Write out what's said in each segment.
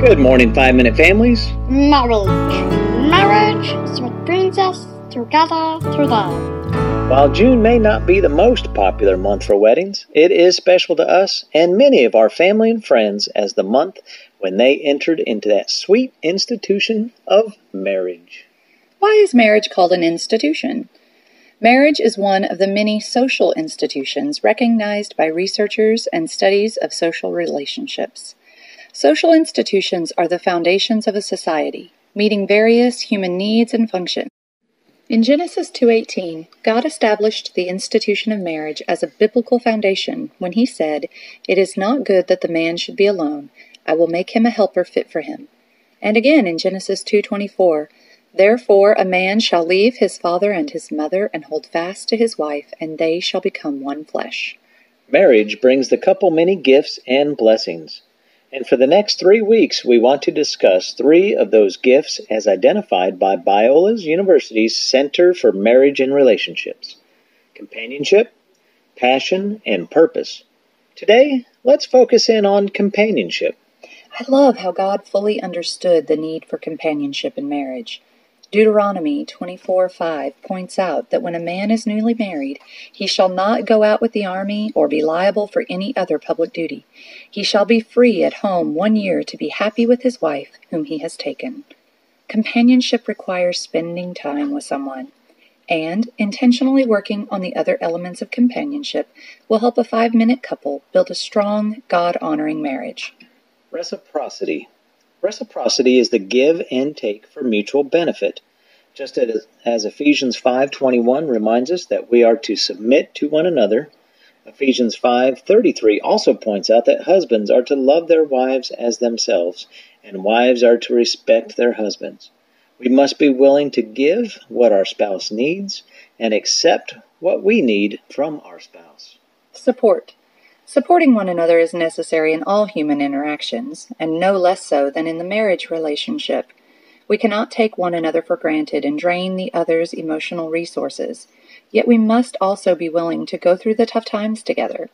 Good morning, Five Minute Families. Marriage. Marriage is what brings us together through love. While June may not be the most popular month for weddings, it is special to us and many of our family and friends as the month when they entered into that sweet institution of marriage. Why is marriage called an institution? Marriage is one of the many social institutions recognized by researchers and studies of social relationships. Social institutions are the foundations of a society, meeting various human needs and functions. In Genesis 2:18, God established the institution of marriage as a biblical foundation when he said, "It is not good that the man should be alone; I will make him a helper fit for him." And again in Genesis 2:24, "Therefore a man shall leave his father and his mother and hold fast to his wife, and they shall become one flesh." Marriage brings the couple many gifts and blessings. And for the next three weeks, we want to discuss three of those gifts as identified by Biola's University's Center for Marriage and Relationships companionship, passion, and purpose. Today, let's focus in on companionship. I love how God fully understood the need for companionship in marriage. Deuteronomy 24:5 points out that when a man is newly married, he shall not go out with the army or be liable for any other public duty. He shall be free at home one year to be happy with his wife whom he has taken. Companionship requires spending time with someone, and intentionally working on the other elements of companionship will help a five minute couple build a strong, God honoring marriage. Reciprocity. Reciprocity is the give and take for mutual benefit. Just as, Ephesians 5:21 reminds us that we are to submit to one another, Ephesians 5:33 also points out that husbands are to love their wives as themselves, and wives are to respect their husbands. We must be willing to give what our spouse needs and accept what we need from our spouse. Support. Supporting one another is necessary in all human interactions, and no less so than in the marriage relationship. We cannot take one another for granted and drain the other's emotional resources, yet we must also be willing to go through the tough times together.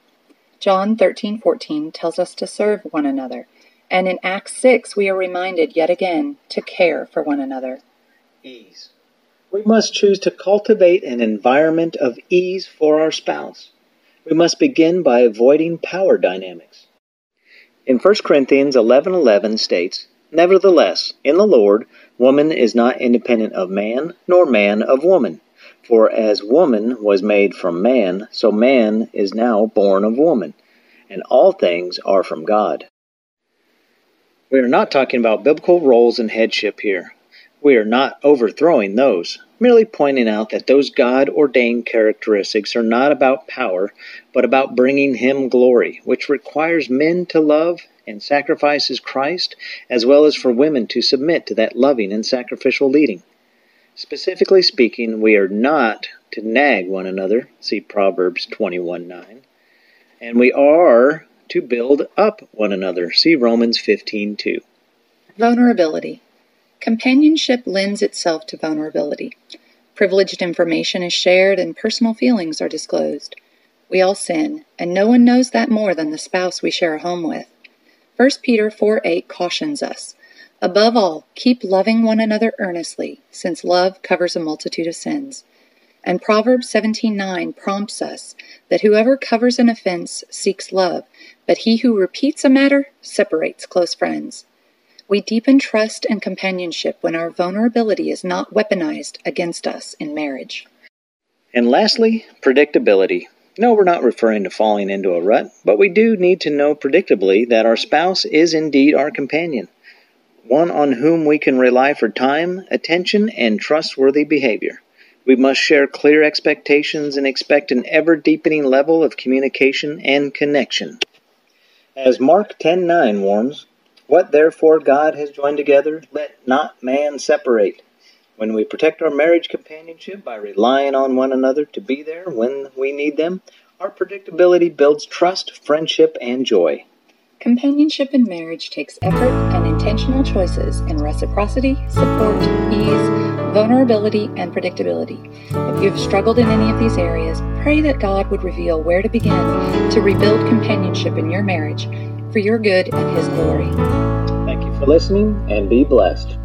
John 13:14 tells us to serve one another, and in Acts 6 we are reminded yet again to care for one another. Ease. We must choose to cultivate an environment of ease for our spouse we must begin by avoiding power dynamics. In 1 Corinthians 11:11 states, "Nevertheless, in the Lord, woman is not independent of man, nor man of woman. For as woman was made from man, so man is now born of woman, and all things are from God." We are not talking about biblical roles and headship here. We are not overthrowing those, merely pointing out that those God ordained characteristics are not about power, but about bringing Him glory, which requires men to love and sacrifice as Christ, as well as for women to submit to that loving and sacrificial leading. Specifically speaking, we are not to nag one another, see Proverbs 21 9, and we are to build up one another, see Romans 15 2. Vulnerability. Companionship lends itself to vulnerability. Privileged information is shared and personal feelings are disclosed. We all sin, and no one knows that more than the spouse we share a home with. 1 Peter 4 8 cautions us Above all, keep loving one another earnestly, since love covers a multitude of sins. And Proverbs 17:9 prompts us that whoever covers an offense seeks love, but he who repeats a matter separates close friends. We deepen trust and companionship when our vulnerability is not weaponized against us in marriage. And lastly, predictability. No, we're not referring to falling into a rut, but we do need to know predictably that our spouse is indeed our companion, one on whom we can rely for time, attention, and trustworthy behavior. We must share clear expectations and expect an ever deepening level of communication and connection. As Mark 10:9 warns, what therefore God has joined together, let not man separate. When we protect our marriage companionship by relying on one another to be there when we need them, our predictability builds trust, friendship, and joy. Companionship in marriage takes effort and intentional choices in reciprocity, support, ease, vulnerability, and predictability. If you have struggled in any of these areas, pray that God would reveal where to begin to rebuild companionship in your marriage for your good and His glory. Thank you, for listening and be blessed.